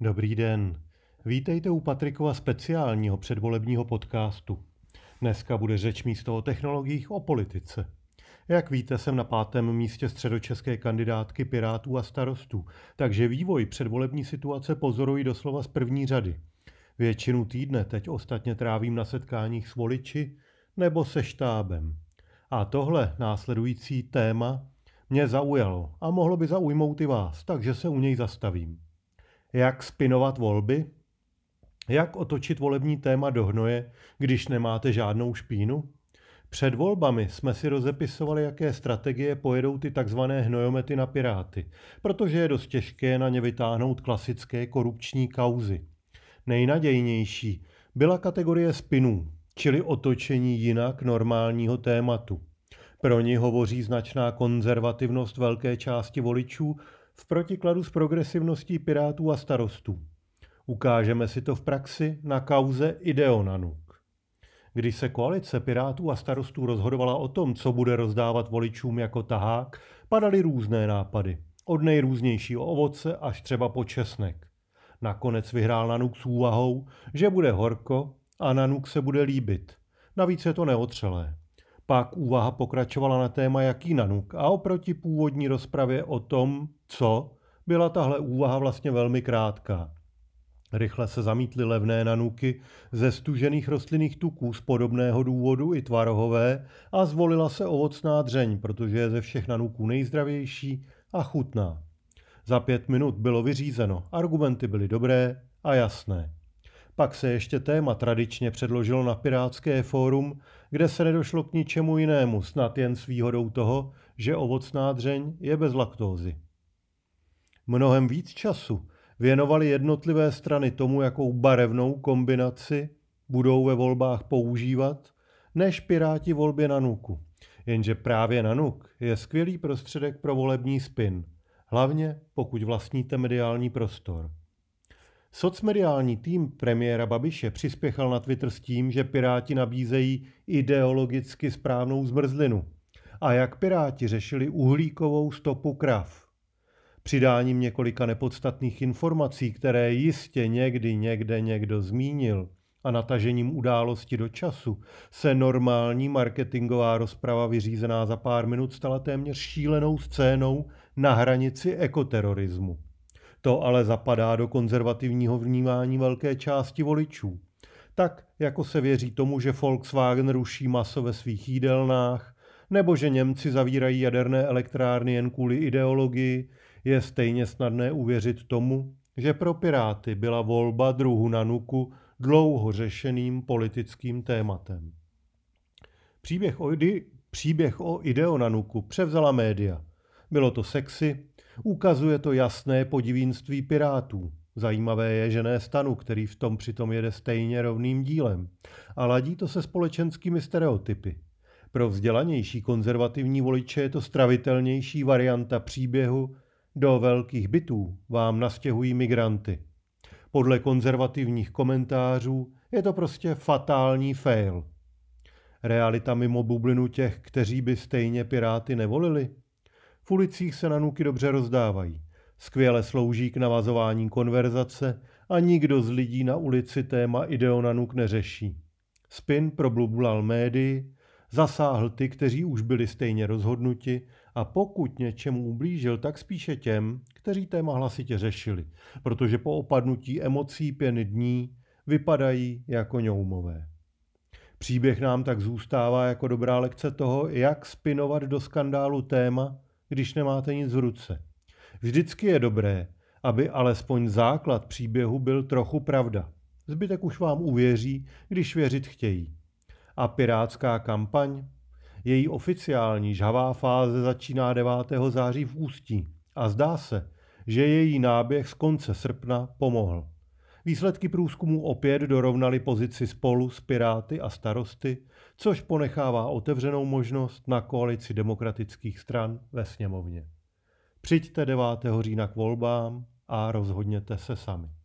Dobrý den. Vítejte u Patrikova speciálního předvolebního podcastu. Dneska bude řeč místo o technologiích o politice. Jak víte, jsem na pátém místě středočeské kandidátky Pirátů a starostů, takže vývoj předvolební situace pozorují doslova z první řady. Většinu týdne teď ostatně trávím na setkáních s voliči nebo se štábem. A tohle následující téma mě zaujalo a mohlo by zaujmout i vás, takže se u něj zastavím. Jak spinovat volby? Jak otočit volební téma do hnoje, když nemáte žádnou špínu? Před volbami jsme si rozepisovali, jaké strategie pojedou ty takzvané hnojomety na Piráty, protože je dost těžké na ně vytáhnout klasické korupční kauzy. Nejnadějnější byla kategorie spinů, čili otočení jinak normálního tématu. Pro ní hovoří značná konzervativnost velké části voličů v protikladu s progresivností pirátů a starostů. Ukážeme si to v praxi na kauze Ideonanuk. Když se koalice Pirátů a starostů rozhodovala o tom, co bude rozdávat voličům jako tahák, padaly různé nápady. Od nejrůznějšího ovoce až třeba po česnek. Nakonec vyhrál Nanuk s úvahou, že bude horko a Nanuk se bude líbit. Navíc je to neotřelé. Pak úvaha pokračovala na téma jaký nanuk a oproti původní rozpravě o tom, co, byla tahle úvaha vlastně velmi krátká. Rychle se zamítly levné nanuky ze stužených rostlinných tuků z podobného důvodu i tvarohové a zvolila se ovocná dřeň, protože je ze všech nanuků nejzdravější a chutná. Za pět minut bylo vyřízeno, argumenty byly dobré a jasné. Pak se ještě téma tradičně předložilo na Pirátské fórum, kde se nedošlo k ničemu jinému, snad jen s výhodou toho, že ovocná dřeň je bez laktózy. Mnohem víc času věnovali jednotlivé strany tomu, jakou barevnou kombinaci budou ve volbách používat, než Piráti volbě na nuku. Jenže právě nanuk je skvělý prostředek pro volební spin, hlavně pokud vlastníte mediální prostor. Socmediální tým premiéra Babiše přispěchal na Twitter s tím, že Piráti nabízejí ideologicky správnou zmrzlinu. A jak Piráti řešili uhlíkovou stopu krav. Přidáním několika nepodstatných informací, které jistě někdy někde někdo zmínil, a natažením události do času se normální marketingová rozprava vyřízená za pár minut stala téměř šílenou scénou na hranici ekoterorismu. To ale zapadá do konzervativního vnímání velké části voličů. Tak, jako se věří tomu, že Volkswagen ruší maso ve svých jídelnách, nebo že Němci zavírají jaderné elektrárny jen kvůli ideologii, je stejně snadné uvěřit tomu, že pro Piráty byla volba druhu na nuku dlouho řešeným politickým tématem. Příběh o, ide- příběh o Ideonanuku převzala média. Bylo to sexy, ukazuje to jasné podivínství pirátů. Zajímavé je, že ne stanu, který v tom přitom jede stejně rovným dílem. A ladí to se společenskými stereotypy. Pro vzdělanější konzervativní voliče je to stravitelnější varianta příběhu do velkých bytů vám nastěhují migranty. Podle konzervativních komentářů je to prostě fatální fail. Realita mimo bublinu těch, kteří by stejně Piráty nevolili? V ulicích se nanuky dobře rozdávají. Skvěle slouží k navazování konverzace a nikdo z lidí na ulici téma ideonanuk neřeší. Spin problubulal médii, zasáhl ty, kteří už byli stejně rozhodnuti a pokud něčemu ublížil, tak spíše těm, kteří téma hlasitě řešili, protože po opadnutí emocí pěny dní vypadají jako ňoumové. Příběh nám tak zůstává jako dobrá lekce toho, jak spinovat do skandálu téma, když nemáte nic v ruce. Vždycky je dobré, aby alespoň základ příběhu byl trochu pravda. Zbytek už vám uvěří, když věřit chtějí. A pirátská kampaň? Její oficiální žhavá fáze začíná 9. září v Ústí a zdá se, že její náběh z konce srpna pomohl. Výsledky průzkumu opět dorovnaly pozici spolu s Piráty a starosty, což ponechává otevřenou možnost na koalici demokratických stran ve sněmovně. Přijďte 9. října k volbám a rozhodněte se sami.